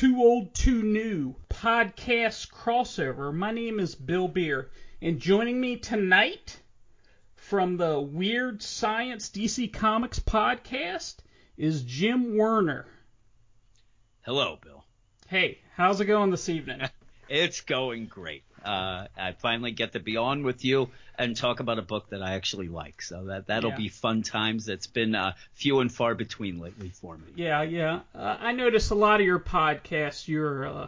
to Too Old oh Too New podcast crossover. My name is Bill Beer, and joining me tonight from the Weird Science DC Comics podcast is Jim Werner. Hello, Bill. Hey, how's it going this evening? it's going great. Uh, I finally get to be on with you and talk about a book that I actually like. So that that'll Yeah. be fun times. It's been uh, few and far between lately for me. Yeah, yeah. Uh, I notice a lot of your podcasts, you're uh,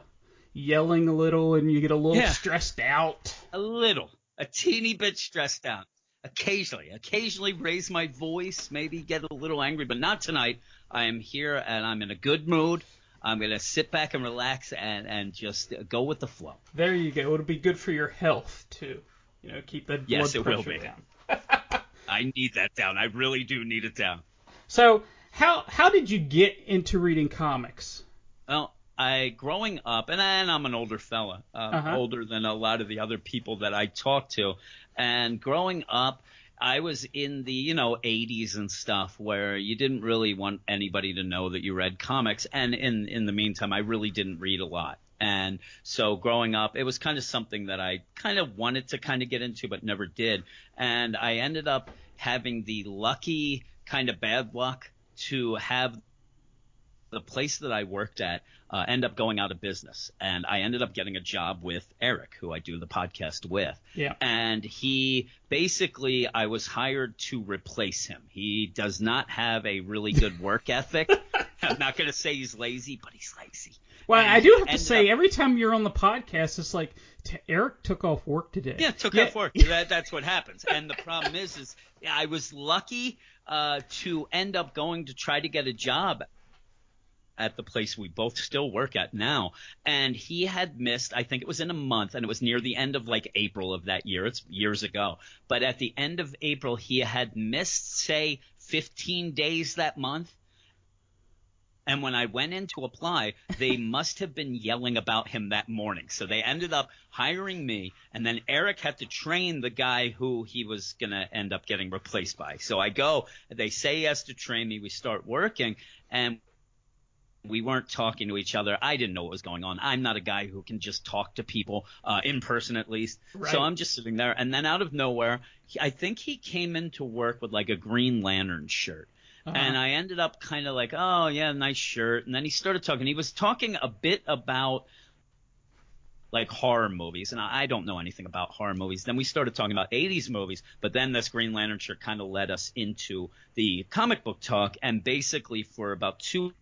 yelling a little and you get a little Yeah. stressed out. A little, a teeny bit stressed out. Occasionally, occasionally raise my voice, maybe get a little angry, but not tonight. I am here and I'm in a good mood. I'm gonna sit back and relax and and just go with the flow. There you go. It'll be good for your health too. You know, keep the Yes, blood it will pressure be. down. I need that down. I really do need it down. So, how how did you get into reading comics? Well, I growing up, and, and I'm an older fella, uh, Uh-huh. older than a lot of the other people that I talk to. And growing up, I was in the you know 80s and stuff where you didn't really want anybody to know that you read comics. And in in the meantime, I really didn't read a lot. And so growing up, it was kind of something that I kind of wanted to kind of get into, but never did. And I ended up having the lucky kind of bad luck to have the place that I worked at uh, end up going out of business, and I ended up getting a job with Eric, who I do the podcast with. Yeah. And he basically, I was hired to replace him. He does not have a really good work ethic. I'm not going to say he's lazy, but he's lazy. Well, And I do have to say, up- every time you're on the podcast, it's like t- Eric took off work today. Yeah, took Yeah. off work. That, that's what happens. And the problem is, is I was lucky uh, to end up going to try to get a job at the place we both still work at now. And he had missed, I think it was in a month, and it was near the end of like April of that year. It's years ago. But at the end of April, he had missed, say, 15 days that month. And when I went in to apply, they must have been yelling about him that morning. So they ended up hiring me, and then Eric had to train the guy who he was going to end up getting replaced by. So I go, they say yes to train me, we start working, and we weren't talking to each other. I didn't know what was going on. I'm not a guy who can just talk to people uh, in person, at least. Right. So I'm just sitting there, and then out of nowhere, he, I think he came into work with like a Green Lantern shirt. Uh-huh. And I ended up kind of like, oh yeah, nice shirt. And then he started talking. He was talking a bit about like horror movies, and I I don't know anything about horror movies. Then we started talking about 80s movies, but then this Green Lantern shirt kind of led us into the comic book talk. And basically, for about two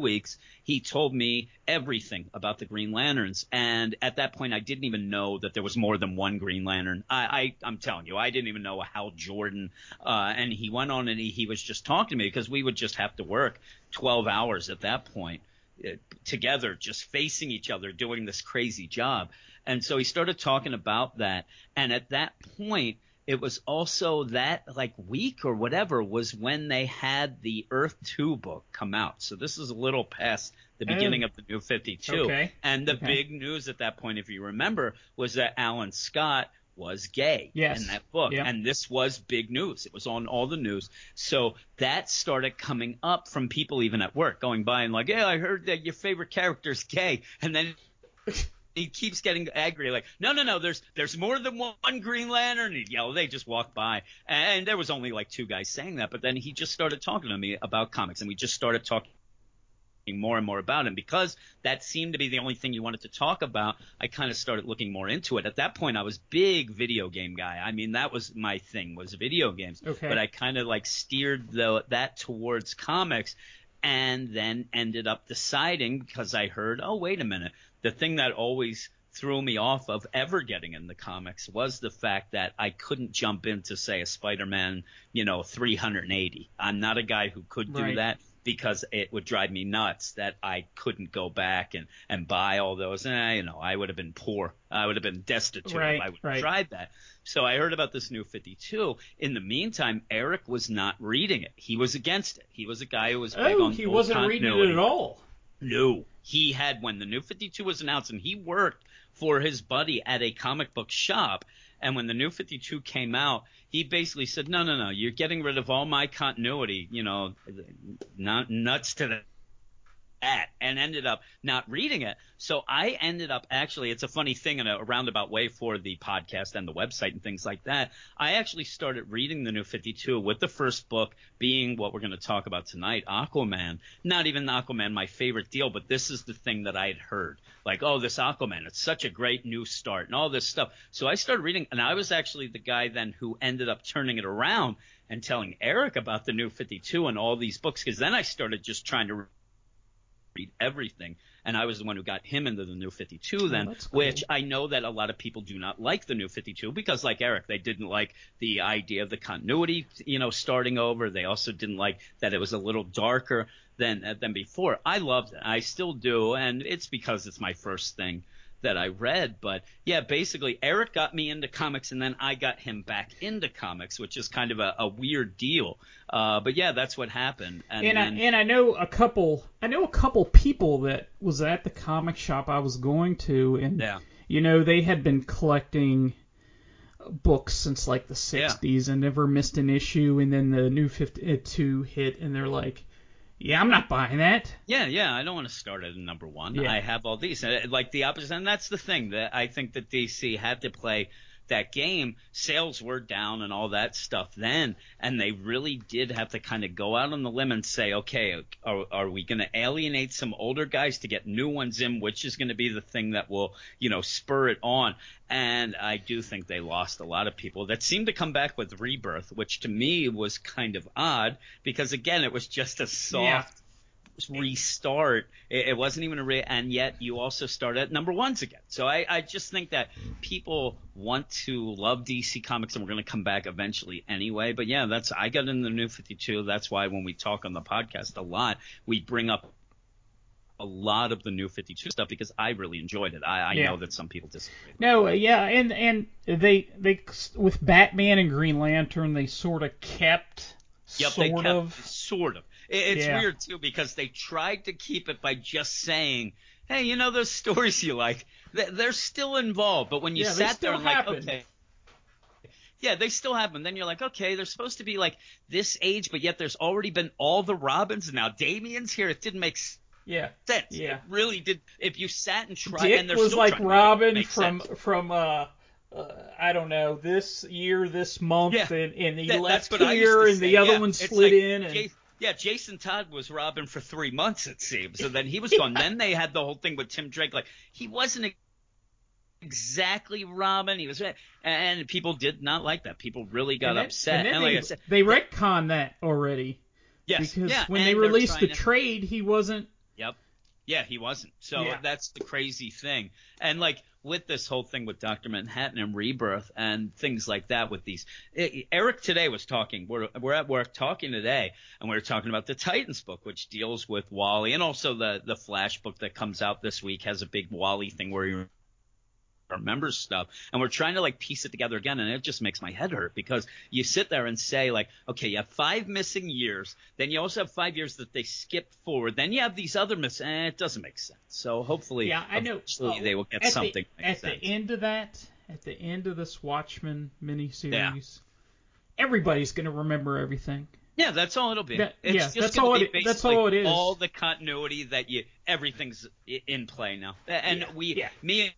weeks, he told me everything about the Green Lanterns. And at that point, I didn't even know that there was more than one Green Lantern. I, I I'm telling you, I didn't even know Hal Jordan. Uh, and he went on and he, he was just talking to me because we would just have to work 12 hours at that point uh, together, just facing each other, doing this crazy job. And so he started talking about that. And at that point, it was also that like week or whatever was when they had the Earth 2 book come out. So this is a little past the Oh. beginning of the new 52. Okay. And the Okay. big news at that point, if you remember, was that Alan Scott was gay Yes. in that book. Yeah. And this was big news. It was on all the news. So that started coming up from people even at work, going by and like, yeah, I heard that your favorite character's gay. And then he keeps getting angry, like, no, no, no, there's there's more than one Green Lantern. He'd yell. They just walk by, and there was only like two guys saying that. But then he just started talking to me about comics, and we just started talking more and more about him because that seemed to be the only thing you wanted to talk about. I kind of started looking more into it. At that point, I was big video game guy. I mean, that was my thing was video games. Okay. But I kind of like steered the, that towards comics and then ended up deciding because I heard, oh, wait a minute. The thing that always threw me off of ever getting in the comics was the fact that I couldn't jump into, say, a Spider-Man, you know, 380. I'm not a guy who could do Right. that because it would drive me nuts that I couldn't go back and, and buy all those. And I, you know, I would have been poor. I would have been destitute Right, if I would right. tried that. So I heard about this new 52. In the meantime, Eric was not reading it. He was against it. He was a guy who was big Oh, on he wasn't reading it at all. No, he had when the new 52 was announced, and he worked for his buddy at a comic book shop. And when the new 52 came out, he basically said, "No, no, no, you're getting rid of all my continuity. You know, nuts to and ended up not reading it. So I ended up actually, it's a funny thing in a roundabout way for the podcast and the website and things like that. I actually started reading the New 52 with the first book being what we're going to talk about tonight, Aquaman. Not even Aquaman, my favorite deal, but this is the thing that I had heard. Like, oh, this Aquaman, it's such a great new start and all this stuff. So I started reading, and I was actually the guy then who ended up turning it around and telling Eric about the New 52 and all these books, because then I started just trying to read everything. And I was the one who got him into the New 52 then, Oh, cool. which I know that a lot of people do not like the New 52 because, like Eric, they didn't like the idea of the continuity, you know, starting over. They also didn't like that it was a little darker than than before. I loved it. I still do, and it's because it's my first thing that I read. But yeah, basically, Eric got me into comics, and then I got him back into comics, which is kind of a, a weird deal. Uh, but yeah, that's what happened. And, And I, and I know a couple I know a couple people that was at the comic shop I was going to and yeah, you know they had been collecting books since like the 60s and never missed an issue and then the new 52 hit and they're like yeah I'm not buying that yeah, yeah. I don't want to start at a number one. Yeah. I have all these, uh, like the opposite. And that's the thing that I think that DC had to play that game. Sales were down and all that stuff then, and they really did have to kind of go out on the limb and say, okay, are, are we going to alienate some older guys to get new ones in, which is going to be the thing that will, you know, spur it on. And I do think they lost a lot of people that seemed to come back with Rebirth, which to me was kind of odd because again, it was just a soft restart. It, it wasn't even a re- and yet you also start at number ones again. So I, I just think that people want to love DC Comics, and we're going to come back eventually anyway. But yeah, that's I got in the New Fifty Two. That's why when we talk on the podcast a lot, we bring up a lot of the New Fifty Two stuff because I really enjoyed it. I, I Yeah. know that some people disagree. no uh, yeah and and they they with Batman and Green Lantern they sort of kept Yep, sort they kept, of sort of. It, it's Yeah. weird too because they tried to keep it by just saying, "Hey, you know those stories you like? They- They're still involved." But when you Yeah, sat there like, okay, yeah, they still have them. Then you're like, okay, they're supposed to be like this age, but yet there's already been all the Robins and now Damian's here. It didn't make s- yeah sense. Yeah. It really did. If you sat and tried, Dick and they're was still like Robin from sense. from uh, uh I don't know this year this month Yeah. and, and he That- left that's what I used here and the other Yeah, one slid like in and yeah, Jason Todd was Robin for three months, it seems. And then he was gone. Then they had the whole thing with Tim Drake. Like he wasn't exactly Robin. He was, and people did not like that. People really got and upset. And And like they, I said, they retconned that already yes, because yeah, when they released the to- trade, he wasn't. Yep. Yeah, he wasn't. So Yeah. that's the crazy thing. And like with this whole thing with Dr. Manhattan and Rebirth and things like that with these E- Eric today was talking we're we're at work talking today and we are talking about the Titans book which deals with Wally and also the the Flash book that comes out this week has a big Wally thing where he remembers stuff and we're trying to like piece it together again and it just makes my head hurt because you sit there and say like okay you have five missing years then you also have five years that they skipped forward then you have these other miss eh, it doesn't make sense so hopefully Yeah, I know. uh, they will get at something The, at sense. the end of that, at the end of this Watchmen miniseries, Yeah. everybody's gonna remember everything. yeah that's all it'll be That- it's yeah, just that's all be it- that's all it is. all the continuity that you everything's in play now and Yeah, we yeah. me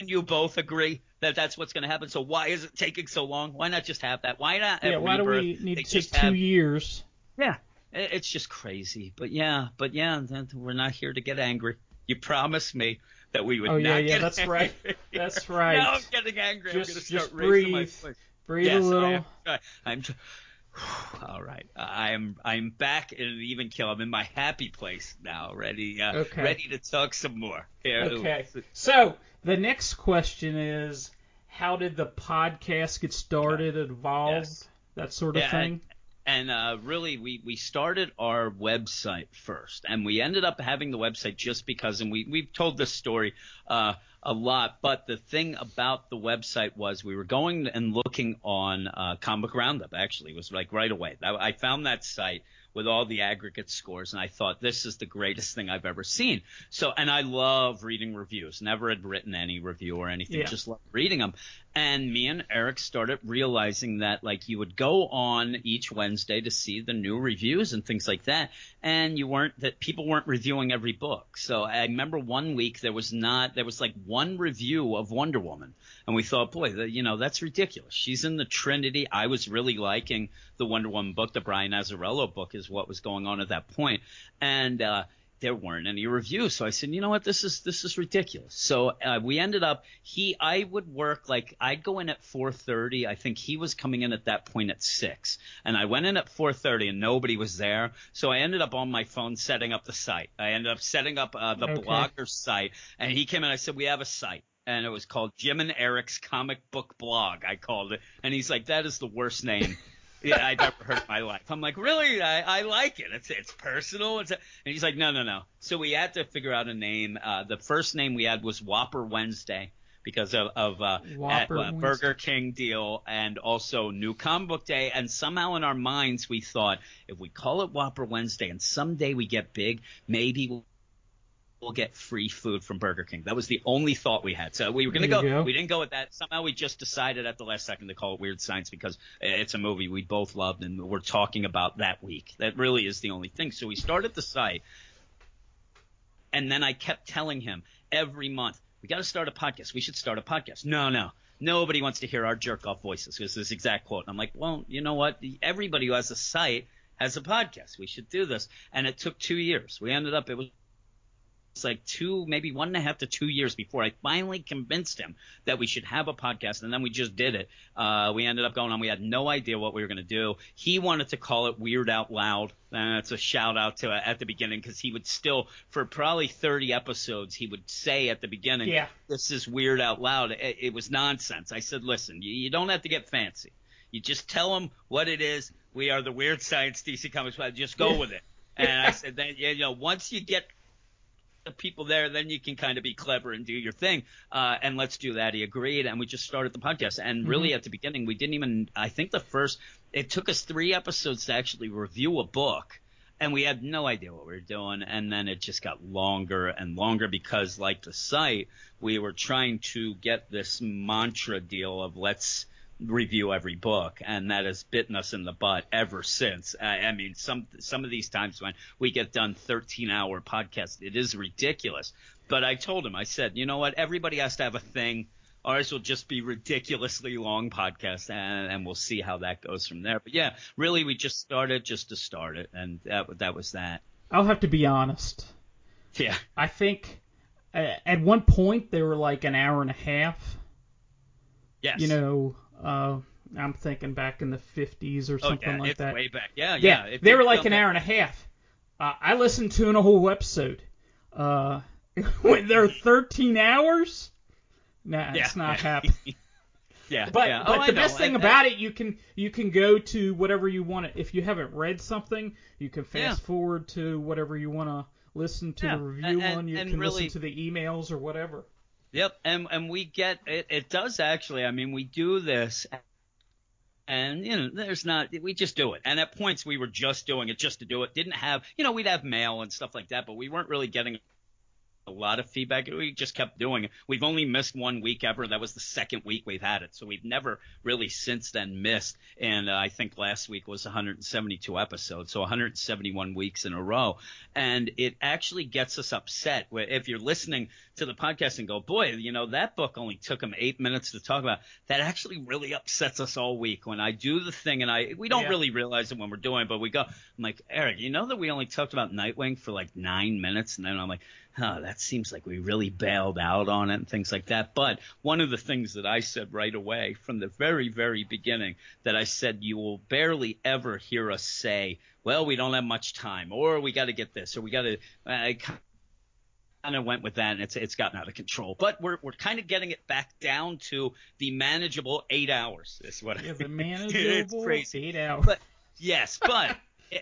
and you both agree that that's what's going to happen so why is it taking so long why not just have that why not Yeah, why do we need to take two have years? Yeah, it's just crazy. But yeah, but yeah, then we're not here to get angry. You promised me that we would Oh, not yeah, yeah, that's angry. right. That's right. now I'm getting angry. Just- I'm going to start just breathe. Breathe yes, a little. I am. I'm. All right, I am. I'm back in an even kill. I'm in my happy place now, ready, uh, Okay. ready to talk some more. Here, Okay. So the next question is, how did the podcast get started, evolved, Yes. that sort of Yeah, thing? And uh, really we, we started our website first and we ended up having the website just because and we, we've told this story uh, a lot. But the thing about the website was we were going and looking on uh, Comic Roundup. Actually, it was like right away. I, I found that site with all the aggregate scores, and I thought this is the greatest thing I've ever seen. So, and I love reading reviews. Never had written any review or anything, Yeah. just love reading them. And me and Eric started realizing that like you would go on each Wednesday to see the new reviews and things like that, and you weren't that people weren't reviewing every book. So I remember one week there was not there was like one review of Wonder Woman, and we thought, boy, that, you know that's ridiculous. She's in the Trinity. I was really liking the Wonder Woman book. The Brian Azzarello book is what was going on at that point, and. uh there weren't any reviews. So I said, you know what, this is this is ridiculous. So uh, we ended up he I would work like I'd go in at 4:30. I think he was coming in at that point at six, and I went in at 4:30 and nobody was there. So I ended up on my phone setting up the site. I ended up setting up uh, the Okay. blogger site, and he came in. I said, we have a site. And it was called Jim and Eric's Comic Book Blog. I called it, and he's like, "That is the worst name yeah, I've ever heard in my life. I'm like, really? I, I like it. It's it's personal. It's a, and he's like, no, no, no. So we had to figure out a name. Uh, the first name we had was Whopper Wednesday because of, of uh, at, uh, Burger King deal and also New Comic Book Day. And somehow in our minds we thought if we call it Whopper Wednesday and someday we get big, maybe we'll get free food from Burger King. That was the only thought we had. So we were going to go, go. We didn't go with that. Somehow we just decided at the last second to call it Weird Science because it's a movie we both loved and we're talking about that week. That really is the only thing. So we started the site, and then I kept telling him every month, we got to start a podcast. We should start a podcast. No, no. Nobody wants to hear our jerk off voices. Was this exact quote. And I'm like, well, you know what? Everybody who has a site has a podcast. We should do this. And it took two years. We ended up, it was like two, maybe one and a half to two years before I finally convinced him that we should have a podcast, and then we just did it. Uh, we ended up going on. We had no idea what we were going to do. He wanted to call it Weird Out Loud. It's a shout out to at the beginning because he would still, for probably 30 episodes, he would say at the beginning, Yeah. "This is Weird Out Loud." It, it was nonsense. I said, "Listen, you, you don't have to get fancy. You just tell them what it is. We are the Weird Science DC Comics. Just go with it." And I said, "Then you know, once you get the people there, then you can kind of be clever and do your thing. Uh, and let's do that. He agreed, and we just started the podcast. And really, at the beginning, we didn't even. I think the first. It took us three episodes to actually review a book. And we had no idea what we were doing, and then it just got longer and longer because, like the site, we were trying to get this mantra deal of let's review every book, and that has bitten us in the butt ever since. I, I mean, some some of these times when we get done 13 hour podcasts, it is ridiculous. But I told him, I said, you know what? Everybody has to have a thing. Ours will just be ridiculously long podcasts, and, and we'll see how that goes from there. But yeah, really, we just started just to start it, and that that was that. I'll have to be honest. Yeah, I think uh, at one point they were like an hour and a half. yes. You know, uh, I'm thinking back in the 50s or something oh something yeah, like it's that. way back. Yeah, yeah, yeah. They were like an hour and a half. Uh, I listened to an whole episode. Uh, when they're 13 hours, nah, Yeah, it's not yeah. happening. Yeah, But yeah. but Oh, the best thing And- about it, you can you can go to whatever you want. to If you haven't read something, you can fast forward to whatever you want to listen to the review and- on. You can really- listen to the emails or whatever. Yep, and and we get it. It does actually. I mean, we do this, and you know, there's not. We just do it. And at points, we were just doing it just to do it. Didn't have, you know, we'd have mail and stuff like that, but we weren't really getting a lot of feedback. We just kept doing it. We've only missed one week ever. That was the second week we've had it. So we've never really since then missed. And uh, I think last week was 172 episodes, so 171 weeks in a row. And it actually gets us upset if you're listening to the podcast and go, boy, you know, that book only took them eight minutes to talk about. That actually really upsets us all week when I do the thing and I, we don't Yeah. really realize it when we're doing it, but we go, I'm like, Eric, you know that we only talked about Nightwing for like nine minutes? And then I'm like, oh, that seems like we really bailed out on it and things like that. But one of the things that I said right away from the very, very beginning that I said you will barely ever hear us say, well, we don't have much time or we got to get this or we got to, I kind of went with that and it's, it's gotten out of control, but we're, we're kind of getting it back down to the manageable eight hours is what Yeah, I the it's manageable crazy. eight hours. But yes, but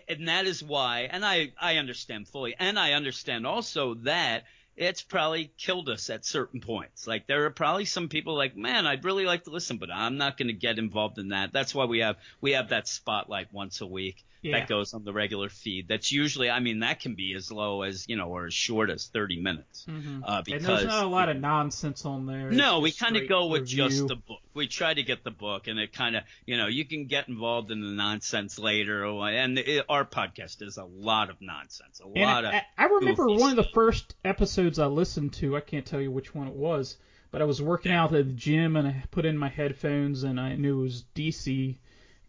and that is why, and I I understand fully, and I understand also that it's probably killed us at certain points. Like there are probably some people like, man, I'd really like to listen, but I'm not going to get involved in that. That's why we have we have that spotlight once a week Yeah. that goes on the regular feed. That's usually, I mean, that can be as low as you know, or as short as 30 minutes. Mhm. Uh, and because there's not a lot of nonsense on there. no, we kind of go with review. just the book. We try to get the book, and it kind of, you know, you can get involved in the nonsense later. And it, our podcast is a lot of nonsense, a And lot of. I, I remember one of the first episodes I listened to. I can't tell you which one it was, but I was working out at the gym and I put in my headphones and I knew it was DC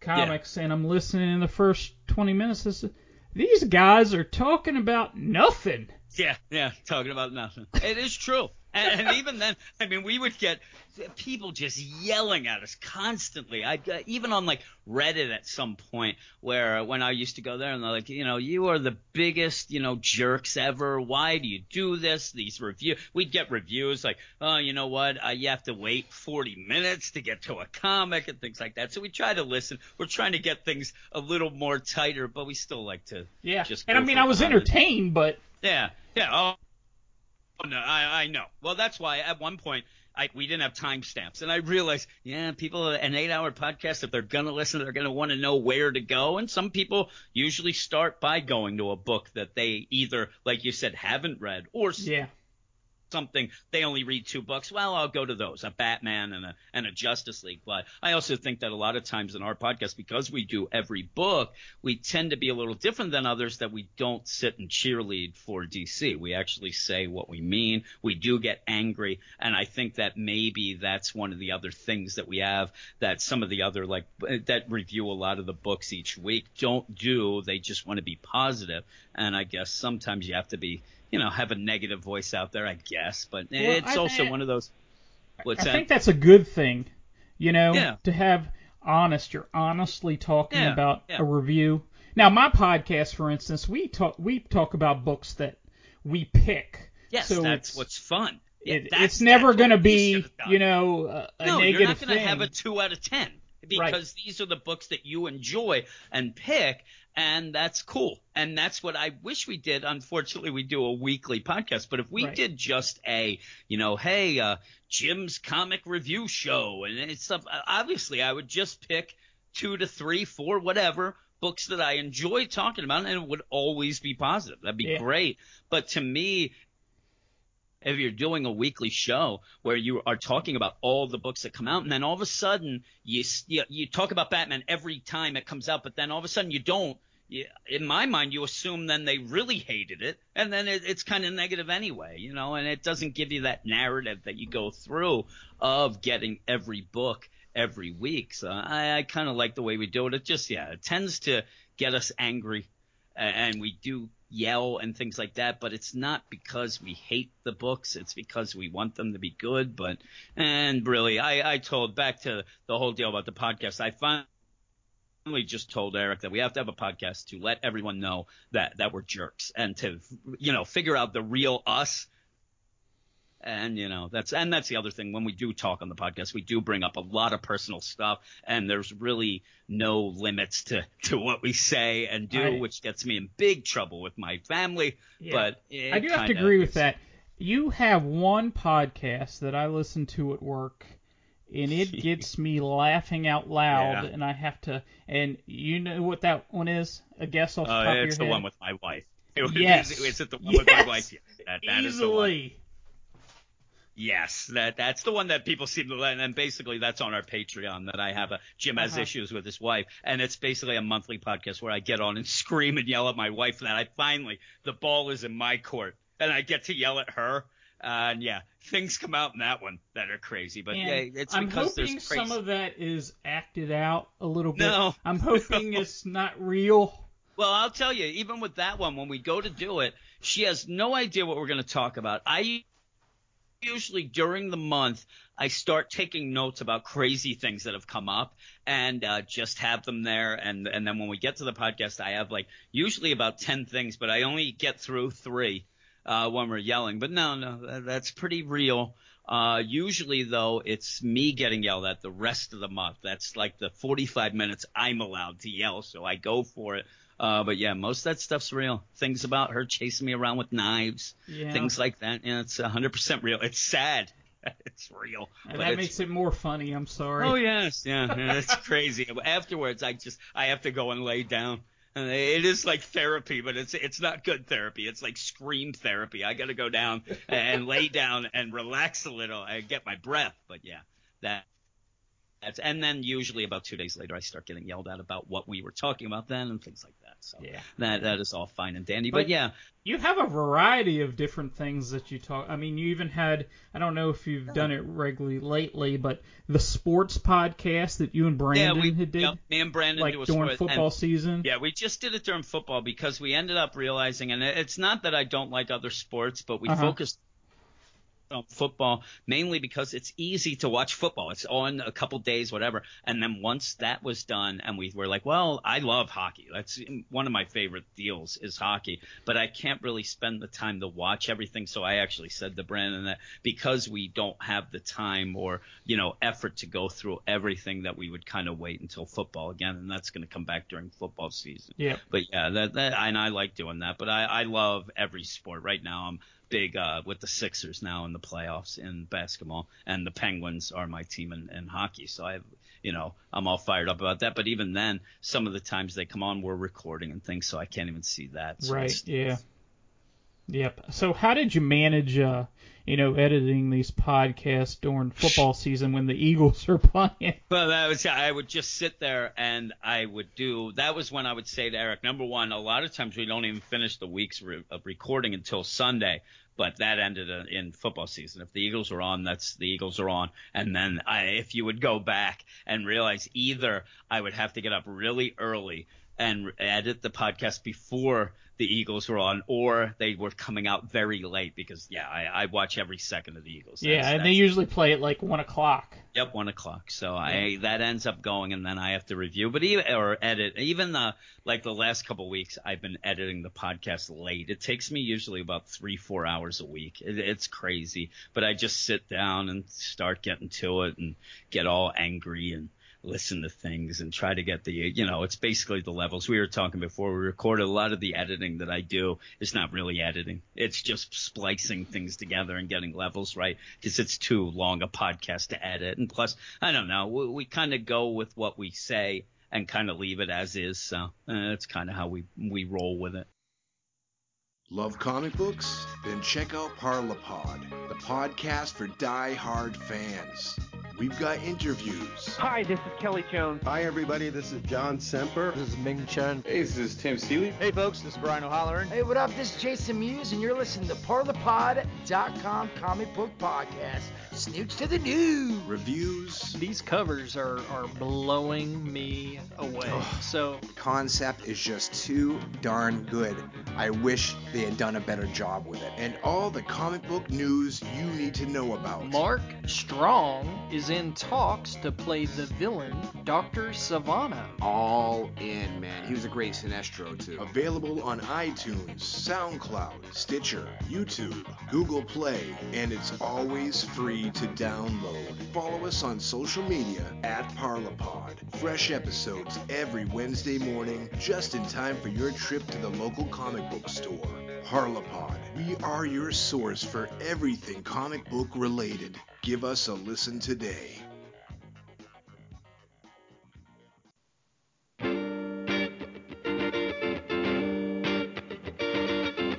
Comics and I'm listening in the first 20 minutes. Said, These guys are talking about nothing. Yeah, yeah, talking about nothing. It is true. And, and even then, I mean, we would get people just yelling at us constantly. I uh, even on like Reddit at some point where uh, when I used to go there and they're like, you know, you are the biggest, you know, jerks ever. Why do you do this? These review, we'd get reviews like, oh, you know what? Uh, you have to wait 40 minutes to get to a comic and things like that. So we try to listen. We're trying to get things a little more tighter, but we still like to Yeah. Just and I mean, I was entertained, but yeah, yeah. Oh, oh, no, I, I know. Well, that's why at one point I, we didn't have timestamps, and I realized, yeah, people an eight-hour podcast, if they're gonna listen, they're gonna want to know where to go, and some people usually start by going to a book that they either, like you said, haven't read, or yeah. Something they only read two books. Well, I'll go to those, a Batman and a and a Justice League. But I also think that a lot of times in our podcast, because we do every book, we tend to be a little different than others that we don't sit and cheerlead for DC. We actually say what we mean. We do get angry, and I think that maybe that's one of the other things that we have that some of the other like that review a lot of the books each week don't do. They just want to be positive, and I guess sometimes you have to be you know, have a negative voice out there, I guess. But it's I- also I- one of those. What's I that? think that's a good thing, you know, Yeah. to have honest. You're honestly talking Yeah, about yeah. a review. Now, my podcast, for instance, we talk we talk about books that we pick. yes, so that's it's- what's fun. It, it's never going to be, should have done. you know, a, a no, negative you're not going to have a two out of ten because these are the books that you enjoy and pick, and that's cool. And that's what I wish we did. Unfortunately, we do a weekly podcast, but if we Right. did just a, you know, hey, uh, Jim's comic review show, and it's stuff. Obviously, I would just pick two to three, four, whatever books that I enjoy talking about, and it would always be positive. That'd be Yeah. great. But to me, if you're doing a weekly show where you are talking about all the books that come out, and then all of a sudden you you, you talk about Batman every time it comes out, but then all of a sudden you don't. You, in my mind, you assume then they really hated it, and then it, it's kind of negative anyway, you know, and it doesn't give you that narrative that you go through of getting every book every week. So I, I kind of like the way we do it. It just, yeah, it tends to get us angry and we do yell and things like that, but it's not because we hate the books. It's because we want them to be good. But, and really, I, I told back to the whole deal about the podcast. I finally just told Eric that we have to have a podcast to let everyone know that, that we're jerks and to, you know, figure out the real us. And you know that's and that's the other thing when we do talk on the podcast we do bring up a lot of personal stuff and there's really no limits to to what we say and do I- which gets me in big trouble with my family Yeah. but I do have to agree with that. You have one podcast that I listen to at work, and it gets me laughing out loud, Yeah. and I have to. And you know what that one is? A guess off the uh, top of it's your the head. one with my wife It- Yes. is it the one with my wife yes, that, that is the one. Easily. Yes, that that's the one that people seem to like, and basically that's on our Patreon that I have a Jim has Uh-huh. issues with his wife, and it's basically a monthly podcast where I get on and scream and yell at my wife that I finally the ball is in my court and I get to yell at her. Uh, and yeah, things come out in that one that are crazy, but And yeah, it's I'm because hoping there's crazy. some of that is acted out a little bit. No. I'm hoping it's not real. Well, I'll tell you, even with that one, when we go to do it, she has no idea what we're going to talk about. I usually during the month I start taking notes about crazy things that have come up and uh, just have them there. And and then when we get to the podcast, I have like usually about ten things, but I only get through three uh, when we're yelling. But no, no, that's pretty real. Uh, usually though, it's me getting yelled at the rest of the month. That's like the 45 minutes I'm allowed to yell, so I go for it. Uh, but yeah, most of that stuff's real. Things about her chasing me around with knives, Yeah. things like that. Yeah, it's 100% real. It's sad. it's real. And that makes it more funny. I'm sorry. Oh yes, yeah, yeah, it's crazy. Afterwards, I just I have to go and lay down. And It is like therapy, but it's it's not good therapy. It's like scream therapy. I got to go down and lay down and relax a little and get my breath. But yeah, that that's and then usually about two days later, I start getting yelled at about what we were talking about then and things like that. So Yeah. that that is all fine and dandy. But- But yeah, You have a variety of different things that you talk. I mean, you even had. I don't know if you've done it regularly lately, but the sports podcast that you and Brandon yeah, we had did, yep, me and Brandon like during sport, and- football season. Yeah, we just did it during football because we ended up realizing, and it's not that I don't like other sports, but we Uh-huh. focused on football mainly because it's easy to watch football. It's on a couple days, whatever. And then once that was done, and we were like, well, I love hockey. That's one of my favorite deals is hockey, but I can't really spend the time to watch everything. So I actually said to Brandon that because we don't have the time or you know effort to go through everything, that we would kind of wait until football again, and that's going to come back during football season. Yeah. But yeah, that, that and I like doing that. But I, I love every sport. Right now, I'm big uh, with the Sixers now in the playoffs in basketball, and the Penguins are my team in, in hockey. So I, have, you know, I'm all fired up about that. But even then, some of the times they come on, we're recording and things, so I can't even see that. So Right. Yeah. Yep. So how did you manage, uh, you know, editing these podcasts during football season when the Eagles are playing? Well, that was I would just sit there and I would do. That was when I would say to Eric, number one, a lot of times we don't even finish the week's re- of recording until Sunday, but that ended in football season. If the Eagles are on, that's the Eagles are on, and then I, if you would go back and realize either I would have to get up really early and edit the podcast before the Eagles were on, or they were coming out very late because yeah, I, I watch every second of the Eagles. yeah, and they usually play at like one o'clock. Yep, one o'clock. So I that ends up going, and then I have to review, but even or edit. Even the like the last couple weeks, I've been editing the podcast late. It takes me usually about three four hours a week. It, it's crazy, but I just sit down and start getting to it and get all angry and listen to things and try to get the you know it's basically the levels. We were talking before we recorded a lot of the editing that i do is not really editing. It's just splicing things together and getting levels right because it's too long a podcast to edit. And plus i don't know we, we kind of go with what we say and kind of leave it as is. So uh, that's kind of how we we roll with it Love comic books? Then check out Parlapod, the podcast for die-hard fans. We've got interviews, Hi, this is Kelly Jones. Hi, everybody. This is John Semper. This is Ming Chen. Hey, this is Tim Seeley. Hey, folks, this is Brian O'Halloran. Hey, what up? This is Jason Mewes, and you're listening to ParlaPod.com comic book podcast. Snooch to the news. reviews, These covers are, are blowing me away. So, concept is just too darn good. I wish they had done a better job with it. and all the comic book news you need to know about. Mark Strong is in talks to play the villain, Dr. Sivana. All in, man. He was a great Sinestro, too. Available on iTunes, SoundCloud, Stitcher, YouTube, Google Play, and it's always free to download. Follow us on social media at Parlapod. Fresh episodes every Wednesday morning, just in time for your trip to the local comic book store. Parlapod. We are your source for everything comic book related. Give us a listen today.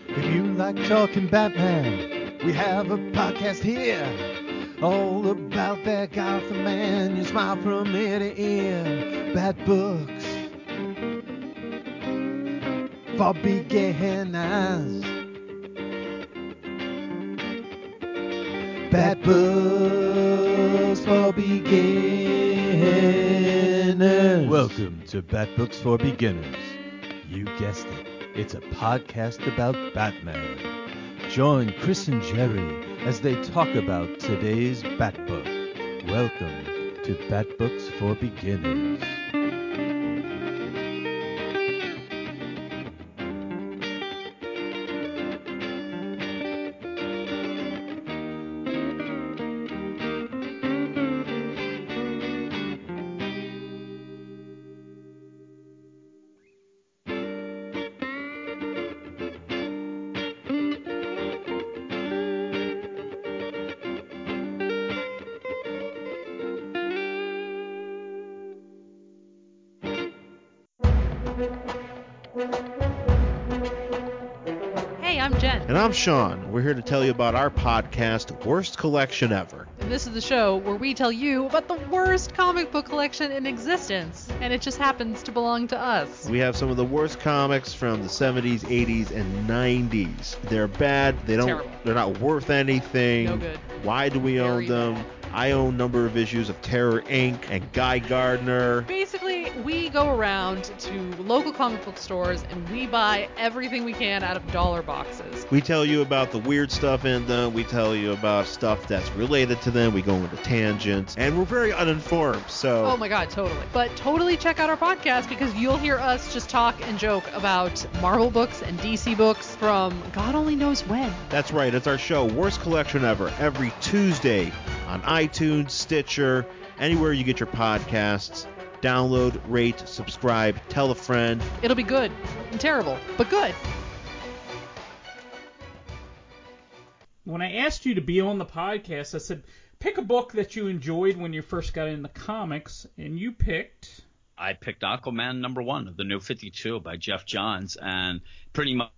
If you like talking Batman, we have a podcast here. All about that Gotham man. You smile from ear to ear. Bat books for beginners. Bat books for beginners. Welcome to Bat Books for Beginners. You guessed it. It's a podcast about Batman. Join Chris and Jerry as they talk about today's Bat Book. Welcome to Bat Books for Beginners. Sean. We're here to tell you about our podcast, Worst Collection Ever. And this is the show where we tell you about the worst comic book collection in existence. And it just happens to belong to us. We have some of the worst comics from the 70s, 80s, and 90s. They're bad. They don't. Terrible. They're not worth anything. No good. Why do we own them? bad. I own a number of issues of Terror Inc. and Guy Gardner. Basically, we go around to local comic book stores and we buy everything we can out of dollar boxes. We tell you about the weird stuff in them. We tell you about stuff that's related to them. We go into tangents, and we're very uninformed. So Oh my god, totally. But totally check out our podcast because you'll hear us just talk and joke about Marvel books and DC books from God only knows when. That's right. It's our show, Worst Collection Ever, every Tuesday on iTunes, Stitcher, anywhere you get your podcasts. Download, rate, subscribe, tell a friend. It'll be good and terrible, but good. When I asked you to be on the podcast, I said pick a book that you enjoyed when you first got into comics, and you picked. I picked Aquaman number one of the New 52 by Geoff Johns, and pretty much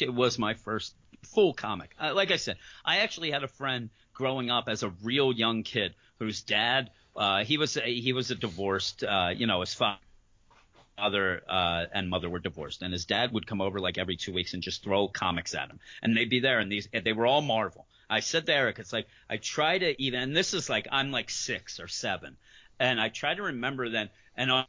it was my first full comic. Uh, like I said, I actually had a friend growing up as a real young kid whose dad, uh, he was a, he was a divorced, uh, you know, his father uh, and mother were divorced, and his dad would come over like every two weeks and just throw comics at him, and they'd be there, and these they were all Marvel. I said to Eric, it's like I try to even, and this is like I'm like six or seven, and I try to remember then, and all,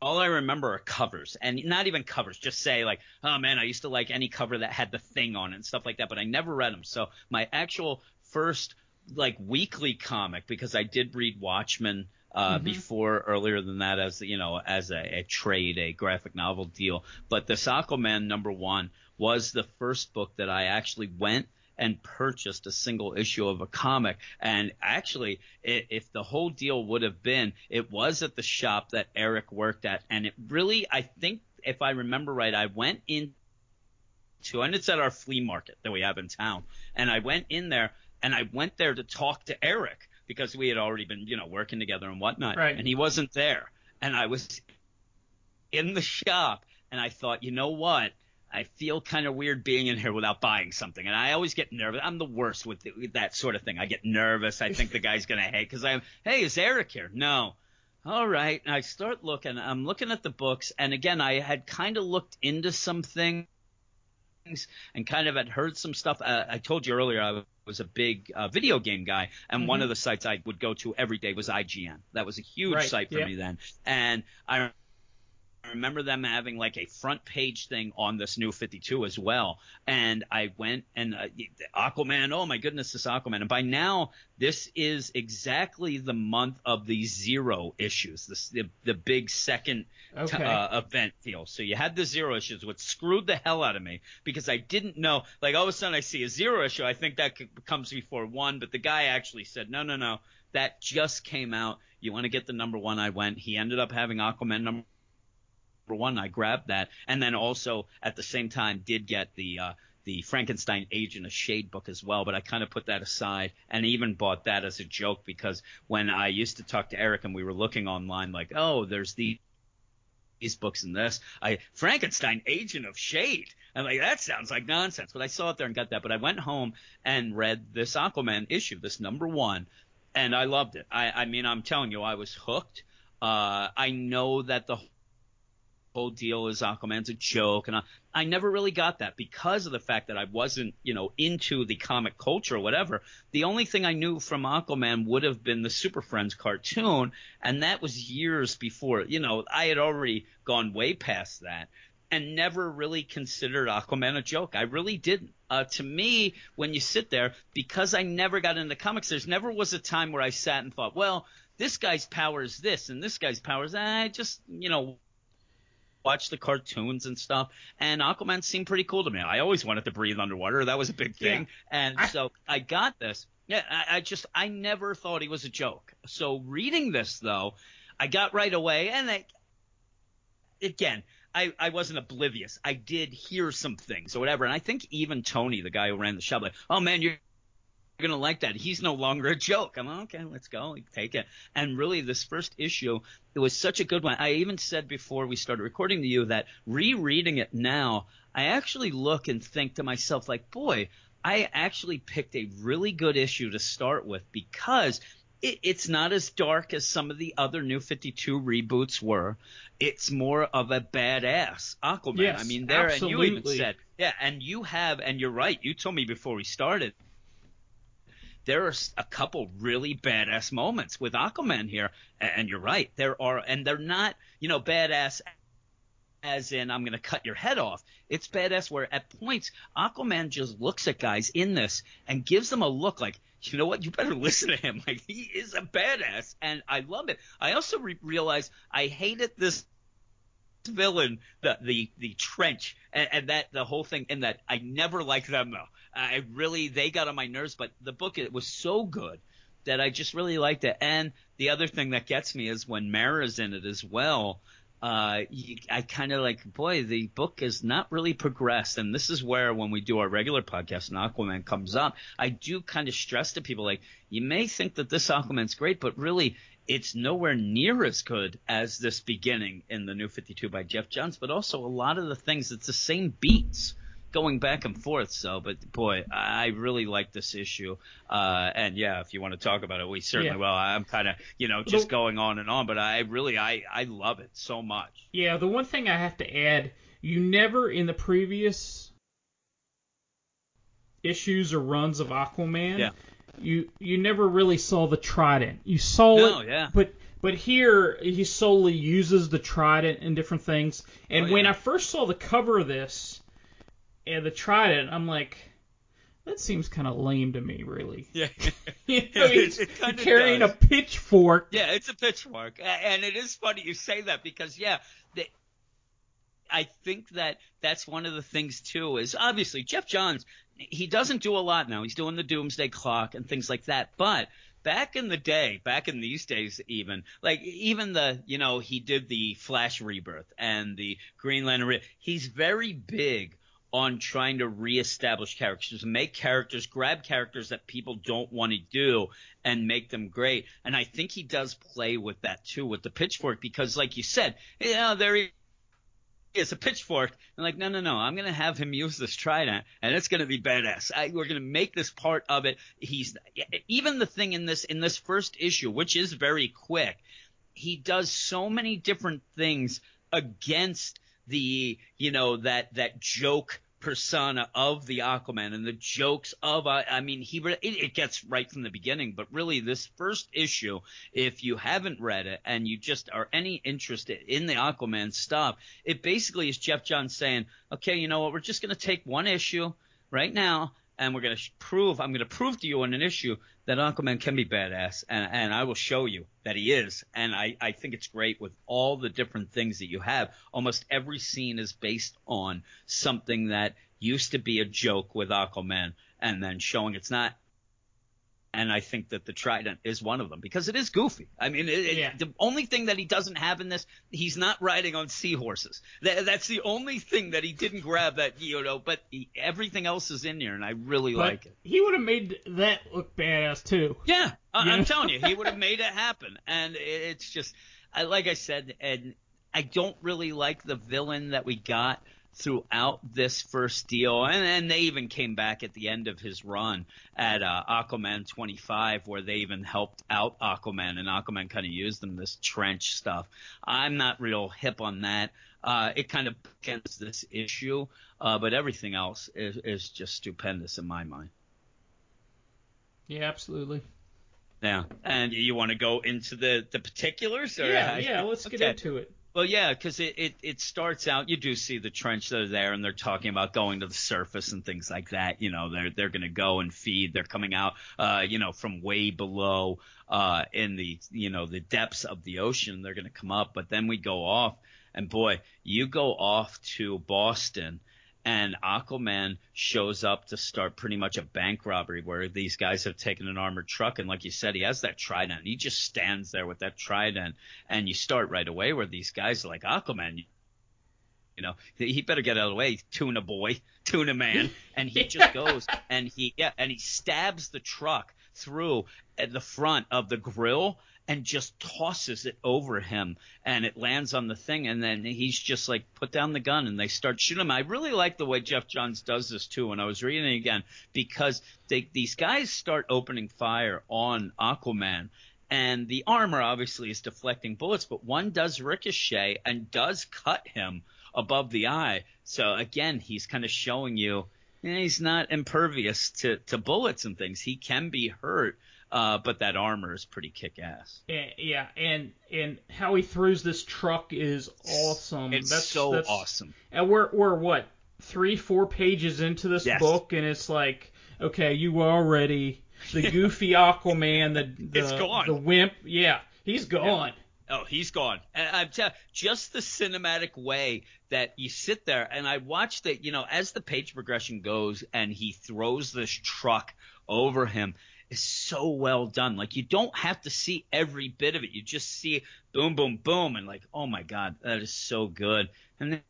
all I remember are covers, and not even covers, just say like, oh man, I used to like any cover that had the thing on it and stuff like that, but I never read them. So my actual first like weekly comic because I did read Watchmen uh, before earlier than that as you know as a, a trade a graphic novel deal. But this aquaman number one was the first book that i actually went and purchased a single issue of a comic. And actually i if the whole deal would have been it was at the shop that eric worked at. And it really i think if i remember right i went in to, and it's at our flea market that we have in town. And I went in there and I went there to talk to Eric because we had already been, you know, working together and whatnot. Right. And he wasn't there. And I was in the shop and I thought, you know what? I feel kind of weird being in here without buying something. And I always get nervous. I'm the worst with, with that sort of thing. I get nervous. I think the guy's going to hate because I'm, hey, is Eric here? No. All right. And I start looking. I'm looking at the books. And again, I had kind of looked into some things and kind of had heard some stuff. Uh, I told you earlier I was a big uh, video game guy, and one of the sites I would go to every day was IGN. That was a huge Right, site for yeah. me then, and I. I remember them having like a front page thing on this new 52 as well. And I went and uh, Aquaman, oh my goodness, this Aquaman. And by now, this is exactly the month of the zero issues, this, the, the big second t- Okay. uh, event deal. So you had the zero issues, which screwed the hell out of me because I didn't know. Like all of a sudden, I see a zero issue. I think that comes before one, but the guy actually said, no, no, no, that just came out. You want to get the number one? I went. He ended up having Aquaman number one. I grabbed that, and then also at the same time did get the. Uh, the Frankenstein Agent of Shade book as well, but I kind of put that aside and even bought that as a joke because when I used to talk to Eric and we were looking online, like, oh, there's the these books and this. I Frankenstein Agent of Shade. I'm like, that sounds like nonsense. But I saw it there and got that. But I went home and read this Aquaman issue, this number one, and I loved it. I, I mean, I'm telling you, I was hooked. Uh, I know that the whole deal is Aquaman's a joke, and I, I never really got that because of the fact that I wasn't, you know, into the comic culture or whatever. The only thing I knew from Aquaman would have been the Super Friends cartoon, and that was years before. You know, I had already gone way past that and never really considered Aquaman a joke. I really didn't. Uh, to me, when you sit there, because I never got into comics, there's never was a time where I sat and thought, well, this guy's power is this and this guy's power is. I just, you know, watch the cartoons and stuff. And Aquaman seemed pretty cool to me. I always wanted to breathe underwater. That was a big thing. And I- so I got this. Yeah, I, I just I never thought he was a joke. So reading this though, I got right away, and I, again, I, I wasn't oblivious. I did hear some things or whatever, and I think even Tony, the guy who ran the shop, like, oh man, you're gonna like that. He's no longer a joke. I'm like, okay, let's go, take it. And really, this first issue, it was such a good one. I even said before we started recording to you that rereading it now, I actually look and think to myself like, boy, I actually picked a really good issue to start with because it, it's not as dark as some of the other New 52 reboots were. It's more of a badass Aquaman. Yes, I mean, there, and you even said, yeah, and you have, and you're right. You told me before we started. There are a couple really badass moments with Aquaman here, and you're right. There are, and they're not, you know, badass as in I'm going to cut your head off. It's badass where at points Aquaman just looks at guys in this and gives them a look like, you know what, you better listen to him. Like he is a badass, and I love it. I also re- realized I hated this villain, the the the trench, and, and that the whole thing, and that I never liked them though. I really they got on my nerves, but the book it was so good that I just really liked it. And the other thing that gets me is when Mera's in it as well. Uh, you, I kind of like, boy, the book has not really progressed, and this is where when we do our regular podcast and Aquaman comes up, I do kind of stress to people like, you may think that this Aquaman's great, but really it's nowhere near as good as this beginning in the New 52 by Geoff Johns, but also a lot of the things, it's the same beats going back and forth. So, but boy, I really like this issue. Uh, and yeah, if you want to talk about it, we certainly Yeah. will. I'm kind of, you know, just Well- going on and on, but I really, I, I love it so much. Yeah, the one thing I have to add, you never in the previous issues or runs of Aquaman, Yeah. You you never really saw the trident. You saw No, it, yeah. but but here he solely uses the trident in different things. And Oh, when yeah. I first saw the cover of this and the trident, I'm like, that seems kind of lame to me, really. Yeah. You know, he's It kinda carrying does. a pitchfork. Yeah, it's a pitchfork, and it is funny you say that because yeah, the, I think that that's one of the things too is obviously Geoff Johns he doesn't do a lot now. He's doing the Doomsday Clock and things like that, but back in the day, back in these days even, like even the, you know, he did the Flash Rebirth and the Green Lantern. Re- he's very big on trying to reestablish characters, make characters, grab characters that people don't want to do and make them great. And I think he does play with that too with the pitchfork because like you said, yeah, there he is a pitchfork. And like, no, no, no, I'm going to have him use this trident and it's going to be badass. I, we're going to make this part of it. He's even the thing in this, in this first issue, which is very quick. He does so many different things against the, you know, that, that joke persona of the Aquaman and the jokes of, uh, I mean, he, it, it gets right from the beginning, but really this first issue, if you haven't read it and you just are any interested in the Aquaman stuff, it basically is Geoff Johns saying, okay, you know what, we're just going to take one issue right now and we're going to prove, I'm going to prove to you on an issue that Aquaman can be badass, and, and I will show you that he is. And I, I think it's great with all the different things that you have. Almost every scene is based on something that used to be a joke with Aquaman, and then showing it's not. And I think that the Trident is one of them because it is goofy. I mean, it, it- Yeah. the only thing that he doesn't have in this, he's not riding on seahorses. That, that's the only thing that he didn't grab that, you know, but he, everything else is in there, and I really But like it. he would have made that look badass too. Yeah, I, I'm telling you, he would have made it happen. And it- it's just, I like I said, and I don't really like the villain that we got throughout this first deal. And, and they even came back at the end of his run at uh, Aquaman 25, where they even helped out Aquaman, and Aquaman kind of used them this trench stuff. I'm not real hip on that. Uh, it kind of ends this issue, uh, but everything else is, is just stupendous in my mind. Yeah, absolutely. Yeah. And you want to go into the, the particulars? Or Yeah, yeah. Let's get Okay. into it. Well, yeah, because it, it, it starts out, you do see the trench that are there, and they're talking about going to the surface and things like that. You know, they're they're going to go and feed. They're coming out, uh, you know, from way below, uh, in the you know the depths of the ocean. They're going to come up, but then we go off, and boy, you go off to Boston, and Aquaman shows up to start pretty much a bank robbery where these guys have taken an armored truck. And like you said he has that trident. He just stands there with that trident. And you start right away where these guys are like Aquaman you know, he better get out of the way, tuna boy, tuna man. And he just goes and he yeah, and he stabs the truck through at the front of the grill and just tosses it over him and it lands on the thing and then he's just like put down the gun and they start shooting him. I really like the way Geoff Johns does this too when I was reading it again because they, these guys start opening fire on Aquaman and the armor obviously is deflecting bullets, but one does ricochet and does cut him above the eye. So again, he's kind of showing you eh, he's not impervious to, to bullets and things. He can be hurt, uh, but that armor is pretty kick ass. Yeah, and and how he throws this truck is awesome. It's that's, so that's, awesome. And we're we're what three four pages into this Yes. book, and it's like, okay, you already the goofy Aquaman, the the, gone. the wimp, yeah, he's gone. Oh, he's gone. And I'm telling just the cinematic way that you sit there and I watch that, you know, as the page progression goes and he throws this truck over him is so well done. Like you don't have to see every bit of it. You just see boom, boom, boom, and like, oh my god, that is so good. And then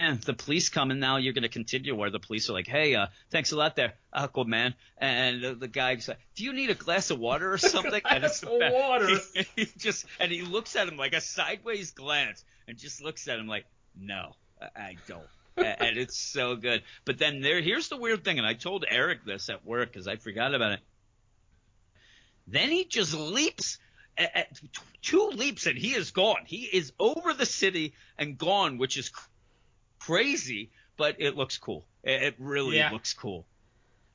and the police come and now you're going to continue where the police are like, hey, uh, thanks a lot there, Aquaman. And the, the guy's like, do you need a glass of water or something? and it's Glass of water. He, he just and he looks at him like a sideways glance and just looks at him like, no, I- I don't. And it's so good. But then there, here's the weird thing, and I told Eric this at work because I forgot about it. Then he just leaps, at, two leaps, and he is gone. He is over the city and gone, which is cr- crazy, but it looks cool. It, really Yeah. looks cool.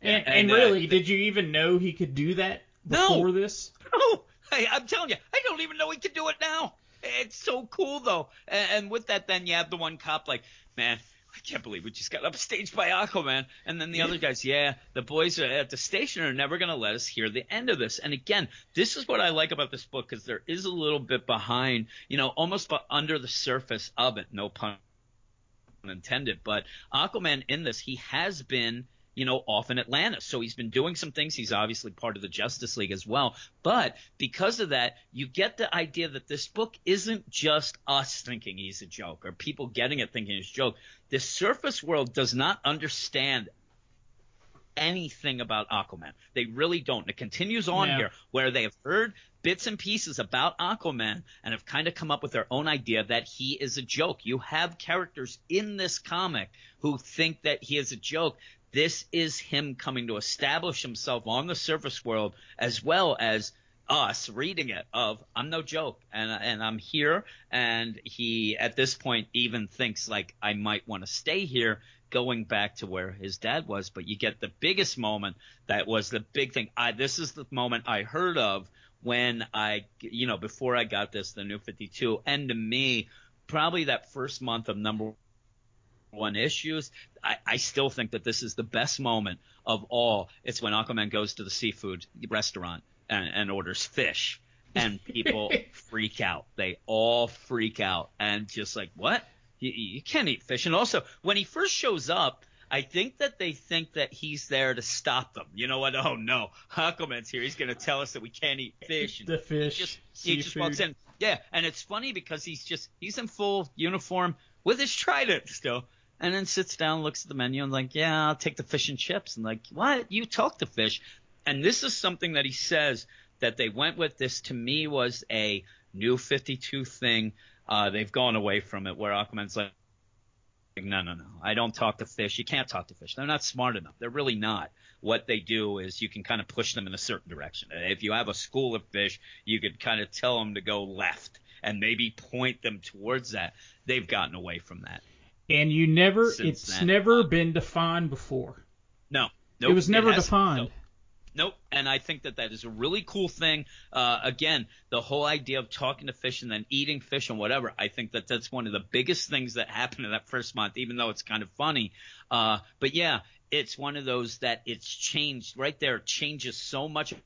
And, And, and, uh, really, did you even know he could do that No. before this? No, hey, I'm telling you, I don't even know he can do it now. It's so cool though. And, and with that, then you have the one cop like, man, I can't believe we just got upstaged by Aquaman. And then the other guys, yeah, the boys at the station are never going to let us hear the end of this. And again, this is what I like about this book because there is a little bit behind, you know, almost under the surface of it. No pun intended. But Aquaman in this, he has been, you know, off in Atlanta. So he's been doing some things. He's obviously part of the Justice League as well. But because of that, you get the idea that this book isn't just us thinking he's a joke or people getting it thinking he's a joke. The surface world does not understand anything about Aquaman. They really don't. It continues on No. here where they have heard bits and pieces about Aquaman and have kind of come up with their own idea that he is a joke. You have characters in this comic who think that he is a joke. This is him coming to establish himself on the surface world as well as us reading it of I'm no joke and and I'm here. And he at this point even thinks like I might want to stay here going back to where his dad was. But you get the biggest moment that was the big thing. I this is the moment I heard of when I you know before I got this the new 52 and to me probably that first month of number one issues. I, I still think that this is the best moment of all. It's when Aquaman goes to the seafood restaurant and, and orders fish, and people freak out. They all freak out and just like, what? You, you can't eat fish. And also, when he first shows up, I think that they think that he's there to stop them. You know what? Oh no, Aquaman's here. He's going to tell us that we can't eat fish. And The fish, he just he just walks in. Yeah, and it's funny because he's just he's in full uniform with his trident still, and then sits down, looks at the menu, and like, yeah, I'll take the fish and chips. And like, what? You talk to fish? And this is something that he says that they went with. This to me was a new 52 thing. Uh, they've gone away from it where Aquaman's like. No, no, no. I don't talk to fish. You can't talk to fish. They're not smart enough. They're really not. What they do is you can kind of push them in a certain direction. If you have a school of fish, you could kind of tell them to go left and maybe point them towards that. They've gotten away from that. And you never, it's then. never been defined before. No, nope, it was never hasn't. defined. Nope. Nope. And I think that that is a really cool thing. Uh, again, the whole idea of talking to fish and then eating fish and whatever. I think that that's one of the biggest things that happened in that first month, even though it's kind of funny. Uh, but yeah, it's one of those that it's changed right there. It changes so much of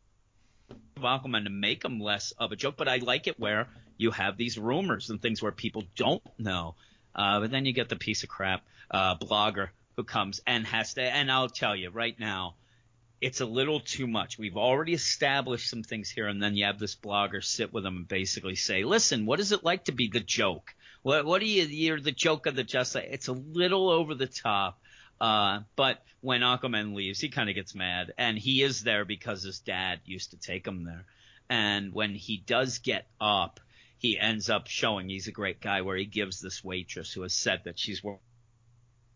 Aquaman to make him less of a joke. But I like it where you have these rumors and things where people don't know. Uh, but then you get the piece of crap uh, blogger who comes and has to. And I'll tell you right now, it's a little too much. We've already established some things here, and then you have this blogger sit with them and basically say, "Listen, what is it like to be the joke? What what do you? You're the joke of the just." It's a little over the top. Uh, but when Aquaman leaves, he kind of gets mad, and he is there because his dad used to take him there. And when he does get up, he ends up showing he's a great guy, where he gives this waitress who has said that she's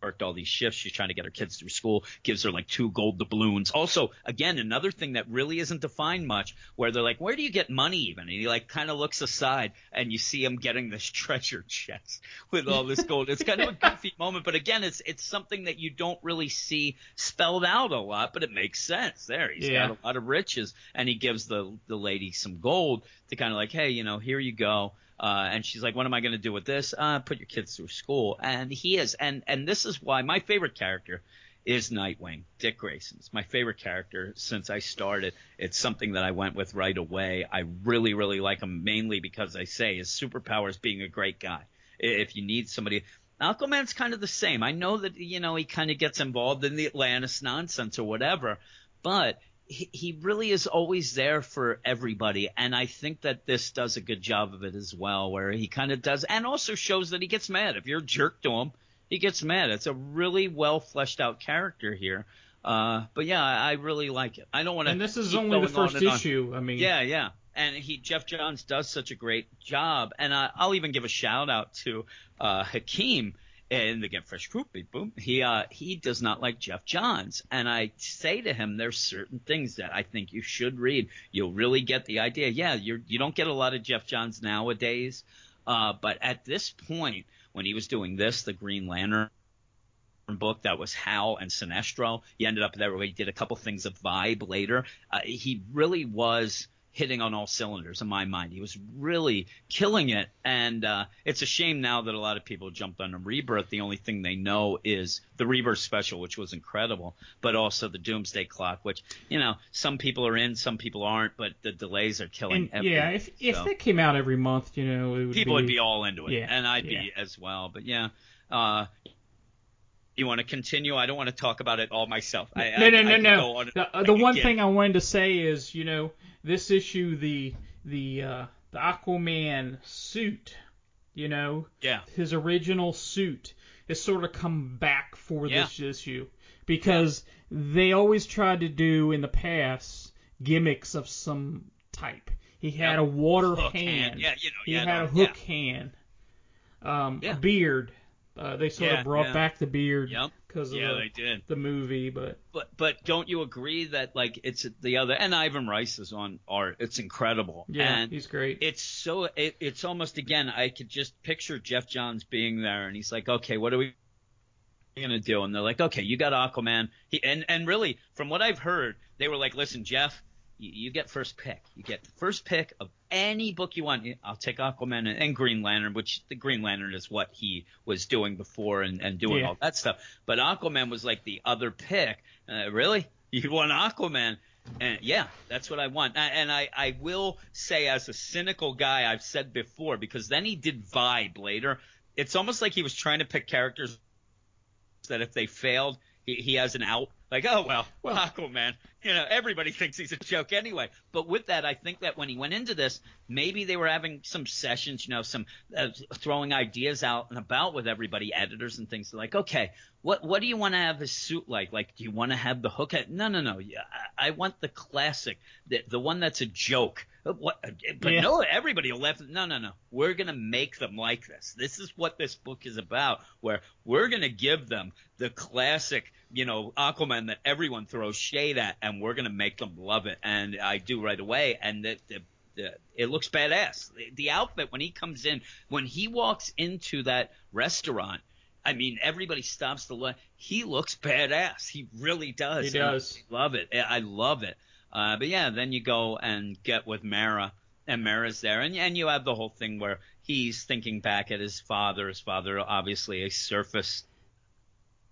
worked all these shifts. She's trying to get her kids through school, gives her like two gold doubloons. Also, again, another thing that really isn't defined much, where they're like, where do you get money even? And he like kind of looks aside and you see him getting this treasure chest with all this gold. It's kind of a goofy moment, but again, it's, it's something that you don't really see spelled out a lot, but it makes sense there. He's Yeah. got a lot of riches and he gives the, the lady some gold to kind of like, hey, you know, here you go. Uh, and she's like, what am I going to do with this? Uh, put your kids through school. And he is. And, and this is why my favorite character is Nightwing. Dick Grayson. It's my favorite character since I started. It's something that I went with right away. I really, really like him mainly because I say his superpower is being a great guy. If you need somebody, Aquaman's kind of the same. I know that, you know, he kind of gets involved in the Atlantis nonsense or whatever, but he, he really is always there for everybody. And I think that this does a good job of it as well, where he kind of does, and also shows that he gets mad. If you're a jerk to him, he gets mad. It's a really well fleshed out character here. Uh, but yeah, I, I really like it. I don't want to. And this is only the first issue. I mean, Yeah, yeah. And he, Geoff Johns does such a great job. And I, I'll even give a shout out to, uh, Hakeem in the Get Fresh Group, beep, boom. He, uh, he does not like Geoff Johns. And I say to him, there's certain things that I think you should read. You'll really get the idea. Yeah, you're, you don't get a lot of Geoff Johns nowadays. Uh, but at this point, when he was doing this, the Green Lantern, book that was Hal and Sinestro. He ended up there where he did a couple things of Vibe later. Uh, he really was hitting on all cylinders in my mind. He was really killing it, and uh, it's a shame now that a lot of people jumped on a Rebirth. The only thing they know is the Rebirth special, which was incredible, but also the Doomsday Clock, which you know some people are in, some people aren't, but the delays are killing. and yeah, everything. if if So- that came out every month, you know, it would people be, would be all into it, Yeah, and I'd yeah. be as well. But yeah, uh, you want to continue? I don't want to talk about it all myself. I, no, I, no, I no, no. on- The, uh, the one get- thing I wanted to say is, you know, this issue, the the uh, the Aquaman suit, you know, yeah, his original suit has sort of come back for Yeah. this issue because they always tried to do in the past gimmicks of some type. He had a water hand. hand. Yeah, you know, he yeah, had a hook yeah. hand. Um, a beard. Uh, they sort Yeah, of brought yeah. back the beard Yep. because of Yeah, the, they did. the movie, but But but don't you agree that like it's the other and Ivan Reis is on art. It's incredible. yeah, and he's great. it's so it, it's almost again I could just picture Geoff Johns being there and he's like, okay, what are we gonna do? And they're like, okay, you got Aquaman. He and and really from what I've heard, they were like, listen, Geoff, you, you get first pick. You get the first pick of any book you want. I'll take Aquaman and, and Green Lantern, which the Green Lantern is what he was doing before and, and doing Yeah. all that stuff. But Aquaman was like the other pick. Uh, really? You want Aquaman? And yeah, that's what I want. And I, I will say, as a cynical guy, I've said before, because then he did Vibe later. It's almost like he was trying to pick characters that if they failed, he, he has an out. Like, oh well, Well- Aquaman. You know, everybody thinks he's a joke anyway. But with that, I think that when he went into this, maybe they were having some sessions, you know, some uh, throwing ideas out and about with everybody, editors and things. Like, okay, what what do you want to have his suit like? Like, do you want to have the hook? At, no, no, no. Yeah, I, I want the classic, the the one that's a joke. Uh, What? uh, But Yeah. no, everybody will laugh. No, no, no. We're gonna make them like this. This is what this book is about. Where we're gonna give them the classic, you know, Aquaman that everyone throws shade at, and we're gonna make them love it. And I do right away. And the, the, the it looks badass. The, outfit when he comes in, when he walks into that restaurant. I mean, everybody stops to look. He looks badass. He really does. He And I does. love it. I love it. Uh, but yeah, then you go and get with Mera, and Mera's there, and and you have the whole thing where he's thinking back at his father. His father, obviously, a surface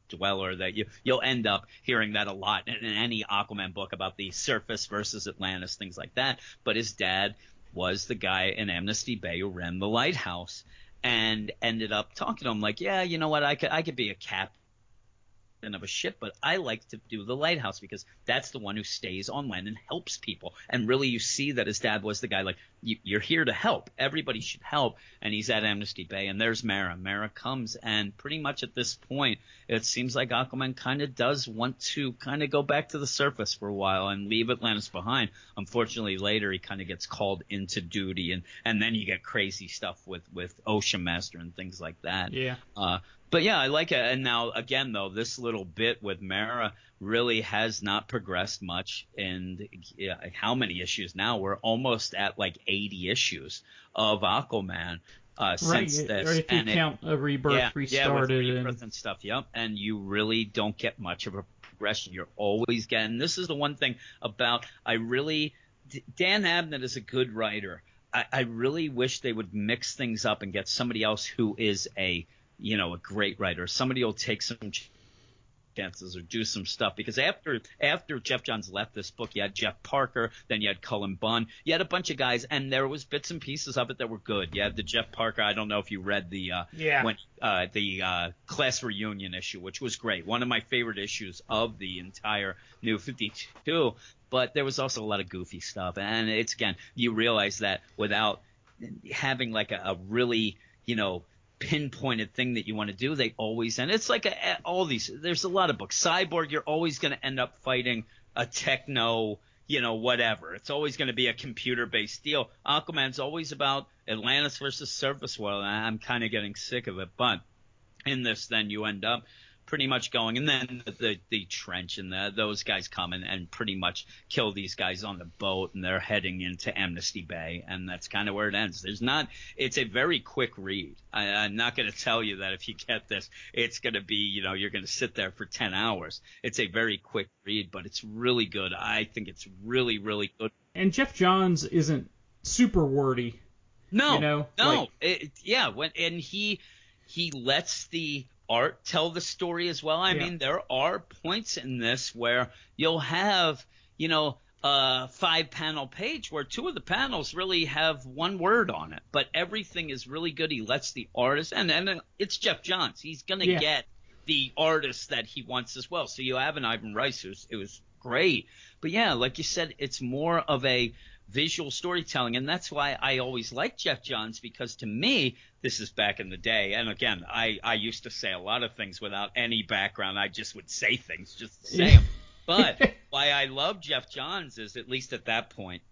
dweller that you you'll end up hearing that a lot in, in any Aquaman book about the surface versus Atlantis, things like that. But his dad was the guy in Amnesty Bay who ran the lighthouse and ended up talking to him like, yeah, you know what, I could I could be a of a ship, but I like to do the lighthouse because that's the one who stays on land and helps people. And really, you see that his dad was the guy like, you, are here to help. Everybody should help. And he's at Amnesty Bay, and there's Mera. Mera comes, and pretty much at this point, it seems like Aquaman kind of does want to kind of go back to the surface for a while and leave Atlantis behind. Unfortunately, later he kind of gets called into duty, and and then you get crazy stuff with with Ocean Master and things like that. Yeah. Uh, but yeah, I like it. And now again, though, this little bit with Mera really has not progressed much. And yeah, how many issues now? We're almost at like 80 issues of Aquaman. Uh, right, since this, or if you and it- count a rebirth yeah, restarted yeah, with and rebirth and stuff. Yep, and you really don't get much of a progression. You're always getting. This is the one thing about I really Dan Abnett is a good writer. I, I really wish they would mix things up and get somebody else who is a you know a great writer. Somebody will take some chances or do some stuff because after after Geoff Johns left this book, you had Jeff Parker, then you had Cullen Bunn, you had a bunch of guys, and there was bits and pieces of it that were good. You had the Jeff Parker. I don't know if you read the uh, Yeah. when uh, the uh, class reunion issue, which was great, one of my favorite issues of the entire New 52. But there was also a lot of goofy stuff, and it's again you realize that without having like a, a really you know pinpointed thing that you want to do they always and it's like a, all these there's a lot of books. Cyborg you're always going to end up fighting a techno you know whatever. It's always going to be a computer based deal. Aquaman's always about atlantis versus surface world i'm kind of getting sick of it but in this then you end up pretty much going. And then the the, the trench and the, those guys come and, and pretty much kill these guys on the boat and they're heading into amnesty bay and that's kind of where it ends. There's not it's a very quick read. I, i'm not going to tell you that if you get this it's going to be you know you're going to sit there for 10 hours. It's a very quick read but it's really good. I think it's really really good. And Geoff Johns isn't super wordy. no, You know, no, like- it, yeah. When and he he lets the art tell the story as well. I Yeah. mean, there are points in this where you'll have you know a five panel page where two of the panels really have one word on it, but everything is really good. He lets the artist and and uh, it's Geoff Johns. He's gonna Yeah. get the artist that he wants as well. So you have an Ivan Reis who's it was great. But yeah, like you said, it's more of a visual storytelling, and that's why I always liked Geoff Johns because to me, this is back in the day. And again, I I used to say a lot of things without any background. I just would say things just to say them. But why I love Geoff Johns is at least at that point,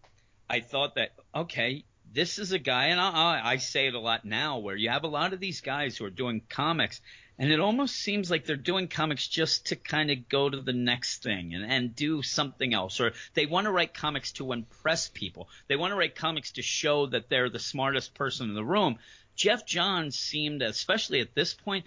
I thought that okay, this is a guy, and I, I, I say it a lot now, where you have a lot of these guys who are doing comics, and it almost seems like they're doing comics just to kind of go to the next thing and, and do something else, or they want to write comics to impress people. They want to write comics to show that they're the smartest person in the room. Geoff Johns seemed, especially at this point,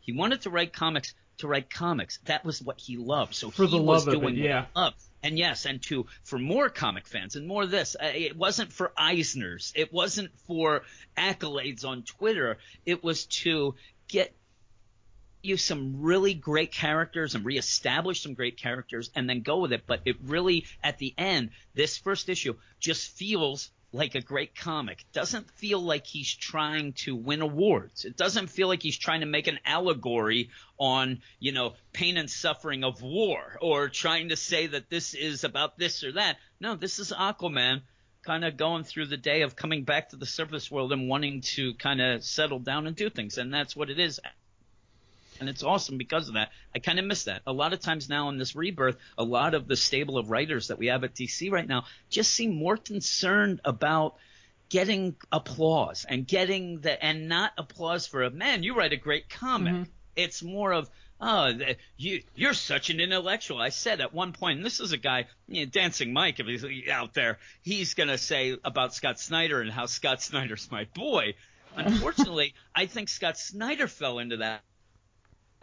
he wanted to write comics to write comics. That was what he loved. So For he the was love of doing it, yeah. loved. And yes, and to for more comic fans and more of this. Uh, it wasn't for Eisner's. It wasn't for accolades on Twitter. It was to get you some really great characters and reestablish some great characters and then go with it. But it really, at the end, this first issue just feels like a great comic. Doesn't feel like he's trying to win awards. It doesn't feel like he's trying to make an allegory on, you know, pain and suffering of war or trying to say that this is about this or that. No, this is Aquaman kind of going through the day of coming back to the surface world and wanting to kind of settle down and do things. And that's what it is and it's awesome because of that. I kind of miss that. A lot of times now in this rebirth, a lot of the stable of writers that we have at DC right now just seem more concerned about getting applause and getting the and not applause for a man. You write a great comic. Mm-hmm. It's more of oh you you're such an intellectual. I said at one point, and this is a guy, you know, Dancing Mike, if he's out there, he's gonna say about Scott Snyder and how Scott Snyder's my boy. Unfortunately, I think Scott Snyder fell into that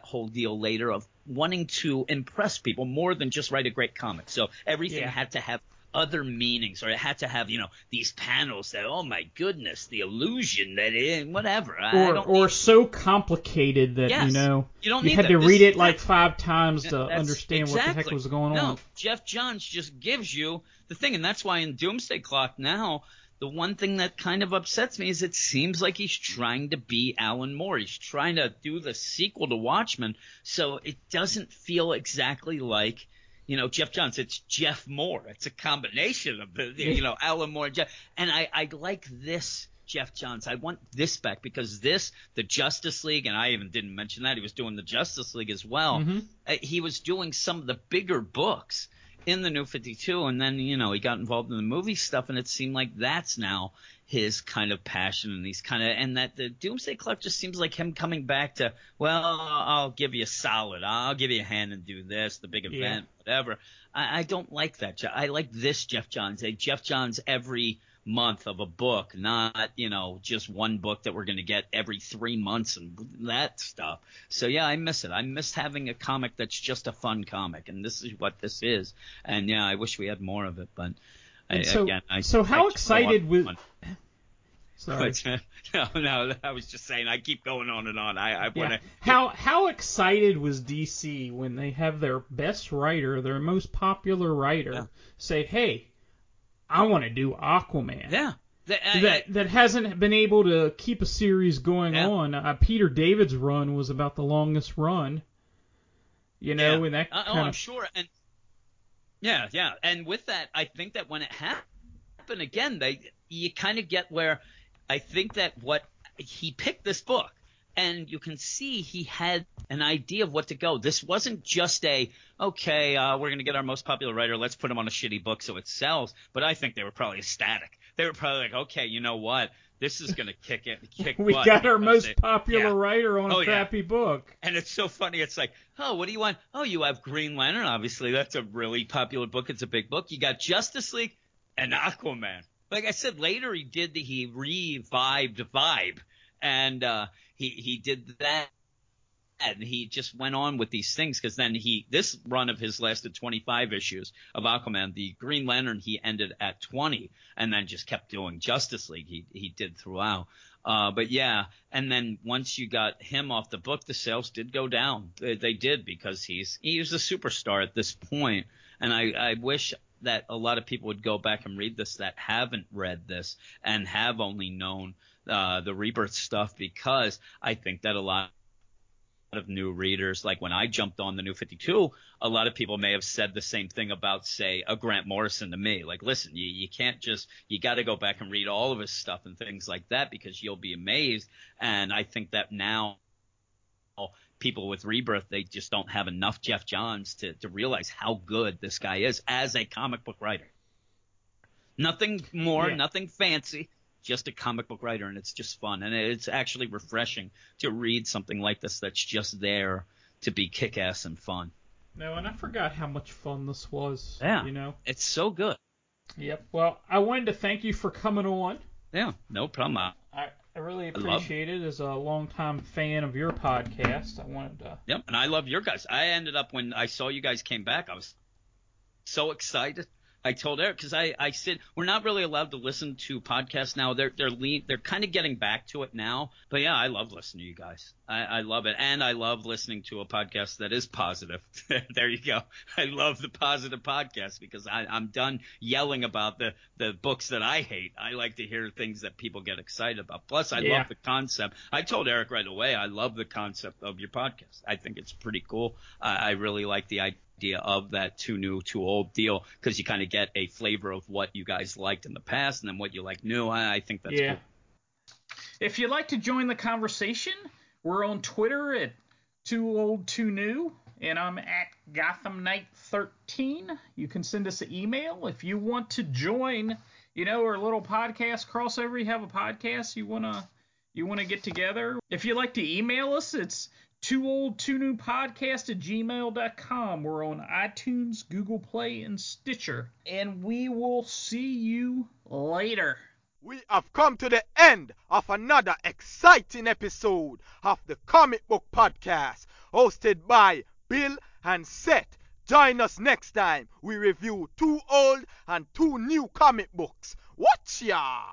whole deal later of wanting to impress people more than just write a great comic. So everything Yeah. had to have other meanings or it had to have, you know, these panels that, oh my goodness, the illusion that it, whatever. I Or, don't or need- so complicated that Yes. you know You don't need had that. to This- read it like five times to understand what the heck was going no, on. Geoff Johns just gives you the thing, and that's why in Doomsday Clock now the one thing that kind of upsets me is it seems like he's trying to be Alan Moore. He's trying to do the sequel to Watchmen, so it doesn't feel exactly like you know Geoff Johns. It's Jeff Moore. It's a combination of the you know Alan Moore and Geoff. And I I like this Geoff Johns. I want this back because this, the Justice League, and I even didn't mention that he was doing the Justice League as well. Mm-hmm. Uh, he was doing some of the bigger books in the New 52, and then you know he got involved in the movie stuff, and it seemed like that's now his kind of passion, and he's kind of and that the Doomsday Clock just seems like him coming back to well, I'll give you a solid, I'll give you a hand and do this, the big event, Yeah. whatever. I, I don't like that. I like this Geoff Johns, a Geoff Johns every month of a book, not you know just one book that we're going to get every three months and that stuff. So yeah, I miss it. I miss having a comic that's just a fun comic, and this is what this is. And yeah, I wish we had more of it, but I, so, again, I, so how I excited was? Sorry. No, no, I was just saying. I keep going on and on. I, I want Yeah. to. How how excited was DC when they have their best writer, their most popular writer, Yeah. say, "Hey, I want to do Aquaman." Yeah. That, I- That that hasn't been able to keep a series going Yeah. on. Uh, Peter David's run was about the longest run. You know, Yeah. and that Uh, oh, kind I'm of sure. And yeah, yeah. And with that, I think that when it happened again, they you kind of get where I think that what he picked this book, and you can see he had an idea of what to go. This wasn't just a okay, uh, we're going to get our most popular writer, let's put him on a shitty book so it sells. But I think they were probably ecstatic. They were probably like, okay, you know what? This is going to kick it. Kick we got our most they- popular yeah. writer on Oh, a yeah. crappy book. And it's so funny. It's like, oh, what do you want? Oh, you have Green Lantern. Obviously, that's a really popular book. It's a big book. You got Justice League and Aquaman. Like I said, later he did the, he revived Vibe, and uh, he he did that. And he just went on with these things because then he this run of his lasted 25 issues of Aquaman. The Green Lantern he ended at 20, and then just kept doing Justice League. He he did throughout. Uh, but yeah, and then once you got him off the book, the sales did go down. They, they did because he's he's a superstar at this point, and I I wish that a lot of people would go back and read this that haven't read this and have only known uh, the rebirth stuff because I think that a lot of new readers, like when I jumped on the new 52, a lot of people may have said the same thing about, say, a Grant Morrison to me. Like, listen, you, you can't just, you got to go back and read all of his stuff and things like that because you'll be amazed. And I think that now people with rebirth, they just don't have enough Geoff Johns to, to realize how good this guy is as a comic book writer. Nothing more, Yeah. nothing fancy, just a comic book writer, and it's just fun. And it's actually refreshing to read something like this that's just there to be kick ass and fun. No, and I forgot how much fun this was. Yeah. You know. It's so good. Yep. Well, I wanted to thank you for coming on. Yeah, no problem. I- I, I really appreciate it as a longtime fan of your podcast. I wanted to. Yep, and I love your guys. I ended up when I saw you guys came back, I was so excited. I told Eric because I I said we're not really allowed to listen to podcasts now. They're they're lean, they're kind of getting back to it now. But yeah, I love listening to you guys. I, I love it, and I love listening to a podcast that is positive. there you go. I love the positive podcast because I, I'm done yelling about the the books that I hate. I like to hear things that people get excited about. Plus, I Yeah. love the concept. I told Eric right away. I love the concept of your podcast. I think it's pretty cool. I, I really like the idea of that too new, too old deal because you kind of get a flavor of what you guys liked in the past and then what you like new. I, I think that's yeah. cool. If you'd like to join the conversation, we're on Twitter at Too Old Too New, and I'm at Gotham Knight 13. You can send us an email if you want to join. You know, our little podcast crossover. You have a podcast you wanna you wanna get together. If you'd like to email us, it's too old too new podcast at gmail.com. We're on iTunes, Google Play, and Stitcher. And we will see you later. We have come to the end of another exciting episode of the Comic Book Podcast, hosted by Bill and Seth. Join us next time. We review two old and two new comic books. Watch ya!